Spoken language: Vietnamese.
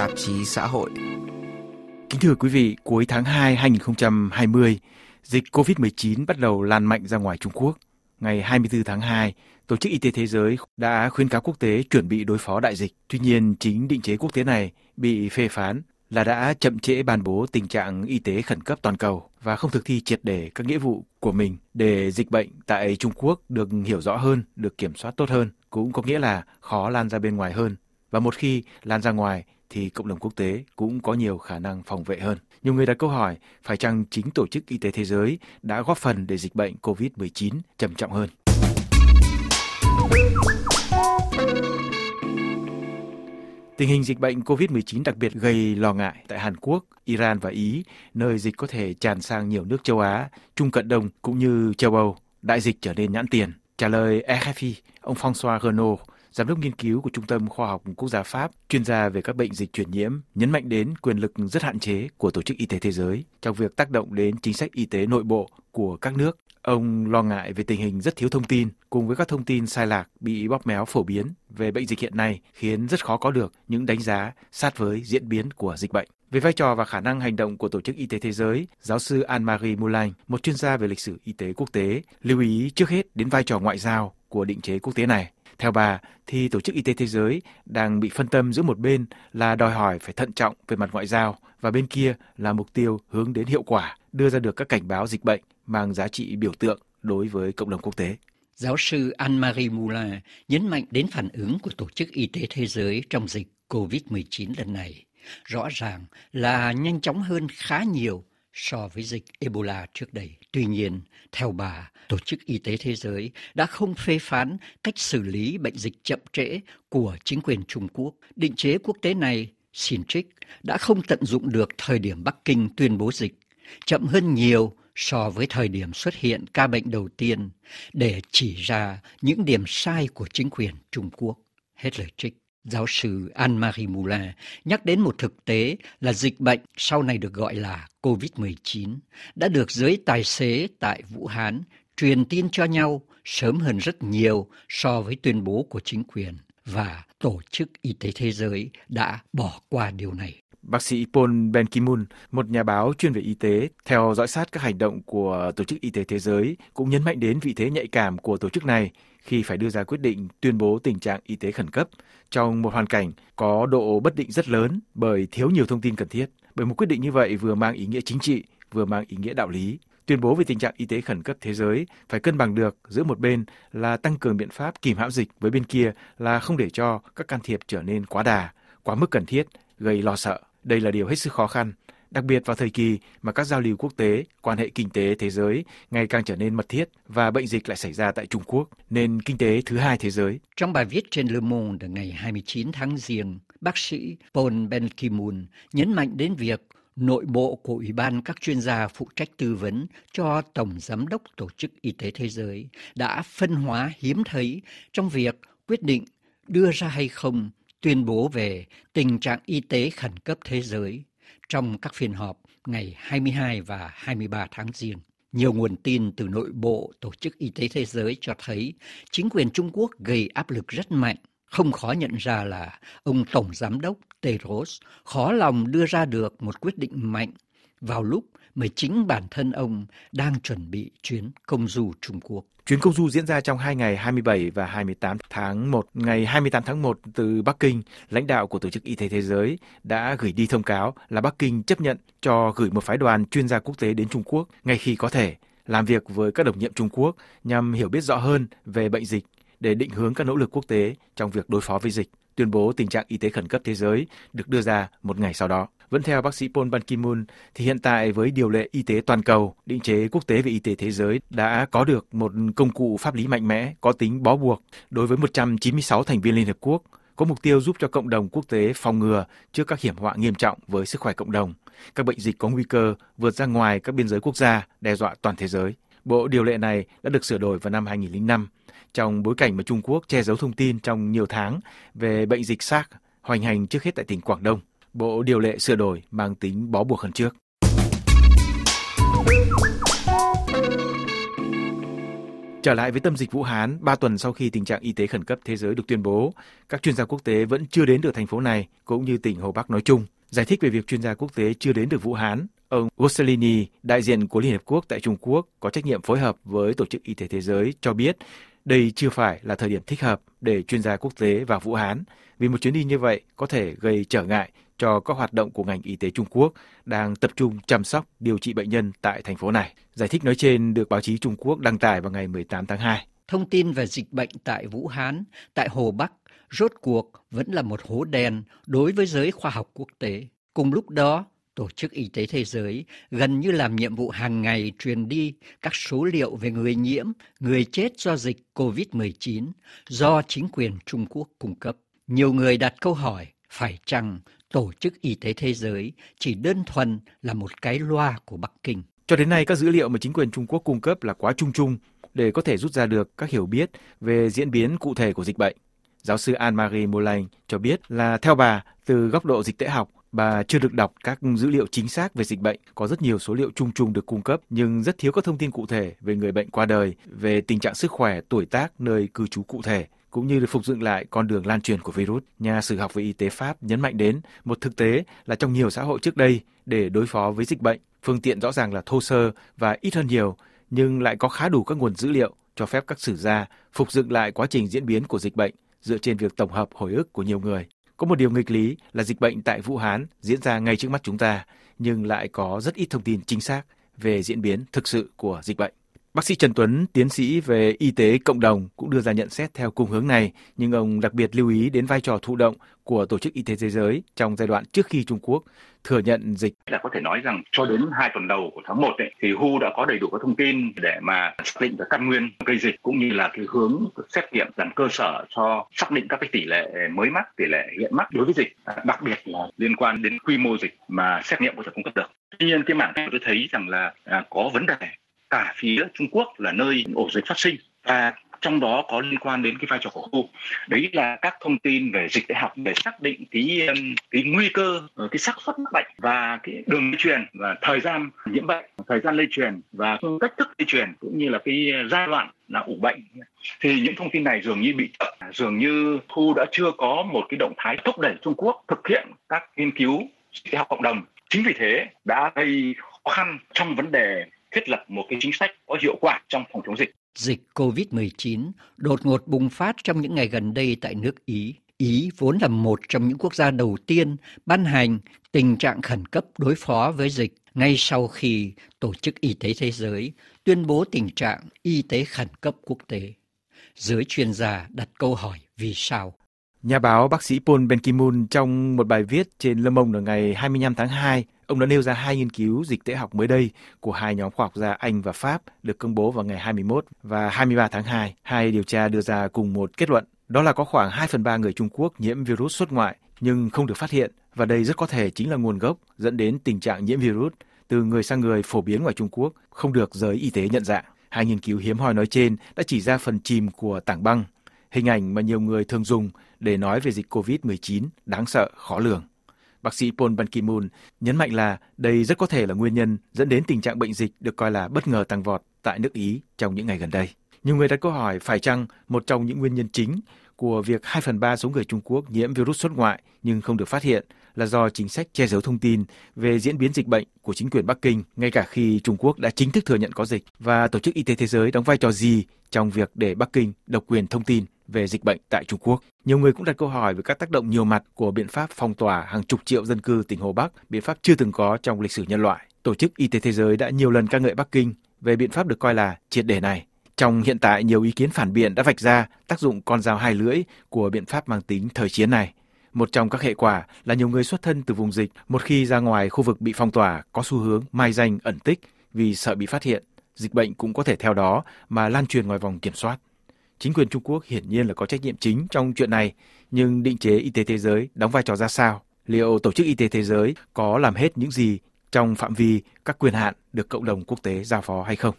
tạp chí xã hội. Kính thưa quý vị, cuối tháng 2 2020, dịch COVID-19 bắt đầu lan mạnh ra ngoài Trung Quốc. Ngày 24 tháng 2, Tổ chức Y tế Thế giới đã khuyến cáo quốc tế chuẩn bị đối phó đại dịch. Tuy nhiên, chính định chế quốc tế này bị phê phán là đã chậm trễ ban bố tình trạng y tế khẩn cấp toàn cầu và không thực thi triệt để các nghĩa vụ của mình để dịch bệnh tại Trung Quốc được hiểu rõ hơn, được kiểm soát tốt hơn, cũng có nghĩa là khó lan ra bên ngoài hơn. Và một khi lan ra ngoài thì cộng đồng quốc tế cũng có nhiều khả năng phòng vệ hơn. Nhiều người đặt câu hỏi phải chăng chính Tổ chức Y tế Thế giới đã góp phần để dịch bệnh COVID-19 trầm trọng hơn. Tình hình dịch bệnh COVID-19 đặc biệt gây lo ngại tại Hàn Quốc, Iran và Ý, nơi dịch có thể tràn sang nhiều nước châu Á, Trung Cận Đông cũng như châu Âu. Đại dịch trở nên nhãn tiền. Trả lời EFI, ông François Renault, giám đốc nghiên cứu của Trung tâm Khoa học Quốc gia Pháp, chuyên gia về các bệnh dịch truyền nhiễm, nhấn mạnh đến quyền lực rất hạn chế của Tổ chức Y tế Thế giới trong việc tác động đến chính sách y tế nội bộ của các nước. Ông lo ngại về tình hình rất thiếu thông tin cùng với các thông tin sai lạc bị bóp méo phổ biến về bệnh dịch hiện nay khiến rất khó có được những đánh giá sát với diễn biến của dịch bệnh. Về vai trò và khả năng hành động của Tổ chức Y tế Thế giới, giáo sư Anne-Marie Moulin, một chuyên gia về lịch sử y tế quốc tế, lưu ý trước hết đến vai trò ngoại giao của định chế quốc tế này. Theo bà, thì Tổ chức Y tế Thế giới đang bị phân tâm giữa một bên là đòi hỏi phải thận trọng về mặt ngoại giao và bên kia là mục tiêu hướng đến hiệu quả, đưa ra được các cảnh báo dịch bệnh mang giá trị biểu tượng đối với cộng đồng quốc tế. Giáo sư Anne-Marie Moulin nhấn mạnh đến phản ứng của Tổ chức Y tế Thế giới trong dịch COVID-19 lần này. Rõ ràng là nhanh chóng hơn khá nhiều so với dịch Ebola trước đây. Tuy nhiên, theo bà, Tổ chức Y tế Thế giới đã không phê phán cách xử lý bệnh dịch chậm trễ của chính quyền Trung Quốc. Định chế quốc tế này, xin trích, đã không tận dụng được thời điểm Bắc Kinh tuyên bố dịch, chậm hơn nhiều so với thời điểm xuất hiện ca bệnh đầu tiên để chỉ ra những điểm sai của chính quyền Trung Quốc. Hết lời trích. Giáo sư Anne-Marie Moulin nhắc đến một thực tế là dịch bệnh sau này được gọi là COVID-19 đã được giới tài xế tại Vũ Hán truyền tin cho nhau sớm hơn rất nhiều so với tuyên bố của chính quyền và Tổ chức Y tế Thế giới đã bỏ qua điều này. Bác sĩ Paul Ben Ki-moon, một nhà báo chuyên về y tế, theo dõi sát các hành động của Tổ chức Y tế Thế giới, cũng nhấn mạnh đến vị thế nhạy cảm của tổ chức này khi phải đưa ra quyết định tuyên bố tình trạng y tế khẩn cấp trong một hoàn cảnh có độ bất định rất lớn bởi thiếu nhiều thông tin cần thiết. Bởi một quyết định như vậy vừa mang ý nghĩa chính trị, vừa mang ý nghĩa đạo lý. Tuyên bố về tình trạng y tế khẩn cấp thế giới phải cân bằng được giữa một bên là tăng cường biện pháp kìm hãm dịch với bên kia là không để cho các can thiệp trở nên quá đà, quá mức cần thiết, gây lo sợ. Đây là điều hết sức khó khăn, đặc biệt vào thời kỳ mà các giao lưu quốc tế, quan hệ kinh tế thế giới ngày càng trở nên mật thiết và bệnh dịch lại xảy ra tại Trung Quốc, nền kinh tế thứ hai thế giới. Trong bài viết trên Le Monde ngày 29 tháng Giêng, bác sĩ Paul Ben Ki-moon nhấn mạnh đến việc nội bộ của Ủy ban các chuyên gia phụ trách tư vấn cho Tổng Giám đốc Tổ chức Y tế Thế giới đã phân hóa hiếm thấy trong việc quyết định đưa ra hay không tuyên bố về tình trạng y tế khẩn cấp thế giới trong các phiên họp ngày 22 và 23 tháng Giêng. Nhiều nguồn tin từ nội bộ, Tổ chức Y tế Thế giới cho thấy chính quyền Trung Quốc gây áp lực rất mạnh. Không khó nhận ra là ông Tổng Giám đốc Tedros khó lòng đưa ra được một quyết định mạnh vào lúc mà chính bản thân ông đang chuẩn bị chuyến công du Trung Quốc. Chuyến công du diễn ra trong hai ngày 27 và 28 tháng 1. Ngày 28 tháng 1 từ Bắc Kinh, lãnh đạo của Tổ chức Y tế Thế giới đã gửi đi thông cáo là Bắc Kinh chấp nhận cho gửi một phái đoàn chuyên gia quốc tế đến Trung Quốc ngay khi có thể, làm việc với các đồng nhiệm Trung Quốc nhằm hiểu biết rõ hơn về bệnh dịch để định hướng các nỗ lực quốc tế trong việc đối phó với dịch. Tuyên bố tình trạng y tế khẩn cấp thế giới được đưa ra một ngày sau đó. Vẫn theo bác sĩ Paul Ban Ki-moon, thì hiện tại với điều lệ y tế toàn cầu, định chế quốc tế về y tế thế giới đã có được một công cụ pháp lý mạnh mẽ, có tính bó buộc đối với 196 thành viên Liên Hợp Quốc, có mục tiêu giúp cho cộng đồng quốc tế phòng ngừa trước các hiểm họa nghiêm trọng với sức khỏe cộng đồng. Các bệnh dịch có nguy cơ vượt ra ngoài các biên giới quốc gia, đe dọa toàn thế giới. Bộ điều lệ này đã được sửa đổi vào năm 2005 trong bối cảnh mà Trung Quốc che giấu thông tin trong nhiều tháng về bệnh dịch SARS hoành hành trước hết tại tỉnh Quảng Đông. Bộ điều lệ sửa đổi mang tính bó buộc hơn trước. Trở lại với tâm dịch Vũ Hán, 3 tuần sau khi tình trạng y tế khẩn cấp thế giới được tuyên bố, các chuyên gia quốc tế vẫn chưa đến được thành phố này, cũng như tỉnh Hồ Bắc nói chung. Giải thích về việc chuyên gia quốc tế chưa đến được Vũ Hán, ông Rosselini, đại diện của Liên Hợp Quốc tại Trung Quốc, có trách nhiệm phối hợp với Tổ chức Y tế Thế giới, cho biết đây chưa phải là thời điểm thích hợp để chuyên gia quốc tế vào Vũ Hán, vì một chuyến đi như vậy có thể gây trở ngại cho các hoạt động của ngành y tế Trung Quốc đang tập trung chăm sóc điều trị bệnh nhân tại thành phố này. Giải thích nói trên được báo chí Trung Quốc đăng tải vào ngày 18 tháng 2. Thông tin về dịch bệnh tại Vũ Hán, tại Hồ Bắc, rốt cuộc vẫn là một hố đen đối với giới khoa học quốc tế. Cùng lúc đó, Tổ chức Y tế Thế giới gần như làm nhiệm vụ hàng ngày truyền đi các số liệu về người nhiễm, người chết do dịch COVID-19 do chính quyền Trung Quốc cung cấp. Nhiều người đặt câu hỏi phải chăng Tổ chức Y tế Thế giới chỉ đơn thuần là một cái loa của Bắc Kinh. Cho đến nay, các dữ liệu mà chính quyền Trung Quốc cung cấp là quá chung chung để có thể rút ra được các hiểu biết về diễn biến cụ thể của dịch bệnh. Giáo sư Anne-Marie Moulin cho biết là theo bà, từ góc độ dịch tễ học, bà chưa được đọc các dữ liệu chính xác về dịch bệnh. Có rất nhiều số liệu chung chung được cung cấp, nhưng rất thiếu các thông tin cụ thể về người bệnh qua đời, về tình trạng sức khỏe, tuổi tác, nơi cư trú cụ thể cũng như được phục dựng lại con đường lan truyền của virus. Nhà sử học về y tế Pháp nhấn mạnh đến một thực tế là trong nhiều xã hội trước đây, để đối phó với dịch bệnh, phương tiện rõ ràng là thô sơ và ít hơn nhiều, nhưng lại có khá đủ các nguồn dữ liệu cho phép các sử gia phục dựng lại quá trình diễn biến của dịch bệnh dựa trên việc tổng hợp hồi ức của nhiều người. Có một điều nghịch lý là dịch bệnh tại Vũ Hán diễn ra ngay trước mắt chúng ta, nhưng lại có rất ít thông tin chính xác về diễn biến thực sự của dịch bệnh. Bác sĩ Trần Tuấn, tiến sĩ về y tế cộng đồng cũng đưa ra nhận xét theo cùng hướng này, nhưng ông đặc biệt lưu ý đến vai trò thụ động của Tổ chức Y tế Thế giới trong giai đoạn trước khi Trung Quốc thừa nhận dịch. Là có thể nói rằng cho đến hai tuần đầu của tháng 1 ấy, thì WHO đã có đầy đủ các thông tin để mà xác định được căn nguyên gây dịch cũng như là cái hướng xét nghiệm làm cơ sở cho xác định các cái tỷ lệ mới mắc, tỷ lệ hiện mắc đối với dịch, đặc biệt là liên quan đến quy mô dịch mà xét nghiệm có thể cung cấp được. Tuy nhiên cái mảng tôi thấy rằng là à, có vấn đề cả phía Trung Quốc là nơi ổ dịch phát sinh. Và trong đó có liên quan đến cái vai trò của khu đấy là các thông tin về dịch tễ học để xác định cái um, cái nguy cơ ờ, cái xác suất mắc bệnh và cái đường lây truyền và thời gian nhiễm bệnh, thời gian lây truyền và cách thức lây truyền cũng như là cái giai đoạn là ủ bệnh. Thì những thông tin này dường như bị chậm, dường như khu đã chưa có một cái động thái thúc đẩy Trung Quốc thực hiện các nghiên cứu dịch tễ học cộng đồng. Chính vì thế đã gây khó khăn trong vấn đề thiết lập một cái chính sách có hiệu quả trong phòng chống dịch. Dịch COVID-19 đột ngột bùng phát trong những ngày gần đây tại nước Ý. Ý vốn là một trong những quốc gia đầu tiên ban hành tình trạng khẩn cấp đối phó với dịch ngay sau khi Tổ chức Y tế Thế giới tuyên bố tình trạng y tế khẩn cấp quốc tế. Giới chuyên gia đặt câu hỏi vì sao? Nhà báo bác sĩ Paul Ben Ki-moon trong một bài viết trên Le Monde ngày 25 tháng 2 Ông đã nêu ra hai nghiên cứu dịch tễ học mới đây của hai nhóm khoa học gia Anh và Pháp được công bố vào ngày 21 và 23 tháng 2. Hai điều tra đưa ra cùng một kết luận, đó là có khoảng 2 phần 3 người Trung Quốc nhiễm virus xuất ngoại nhưng không được phát hiện và đây rất có thể chính là nguồn gốc dẫn đến tình trạng nhiễm virus từ người sang người phổ biến ngoài Trung Quốc không được giới y tế nhận dạng. Hai nghiên cứu hiếm hoi nói trên đã chỉ ra phần chìm của tảng băng, hình ảnh mà nhiều người thường dùng để nói về dịch COVID-19 đáng sợ, khó lường. Bác sĩ Paul Ban Ki-moon nhấn mạnh là đây rất có thể là nguyên nhân dẫn đến tình trạng bệnh dịch được coi là bất ngờ tăng vọt tại nước Ý trong những ngày gần đây. Nhiều người đặt câu hỏi phải chăng một trong những nguyên nhân chính của việc 2 phần 3 số người Trung Quốc nhiễm virus xuất ngoại nhưng không được phát hiện là do chính sách che giấu thông tin về diễn biến dịch bệnh của chính quyền Bắc Kinh, ngay cả khi Trung Quốc đã chính thức thừa nhận có dịch và Tổ chức Y tế Thế giới đóng vai trò gì trong việc để Bắc Kinh độc quyền thông tin về dịch bệnh tại Trung Quốc. Nhiều người cũng đặt câu hỏi về các tác động nhiều mặt của biện pháp phong tỏa hàng chục triệu dân cư tỉnh Hồ Bắc, biện pháp chưa từng có trong lịch sử nhân loại. Tổ chức Y tế Thế giới đã nhiều lần ca ngợi Bắc Kinh về biện pháp được coi là triệt để này. Trong hiện tại, nhiều ý kiến phản biện đã vạch ra tác dụng con dao hai lưỡi của biện pháp mang tính thời chiến này. Một trong các hệ quả là nhiều người xuất thân từ vùng dịch một khi ra ngoài khu vực bị phong tỏa có xu hướng mai danh ẩn tích vì sợ bị phát hiện. Dịch bệnh cũng có thể theo đó mà lan truyền ngoài vòng kiểm soát. Chính quyền Trung Quốc hiển nhiên là có trách nhiệm chính trong chuyện này, nhưng định chế y tế thế giới đóng vai trò ra sao? Liệu Tổ chức Y tế Thế giới có làm hết những gì trong phạm vi các quyền hạn được cộng đồng quốc tế giao phó hay không?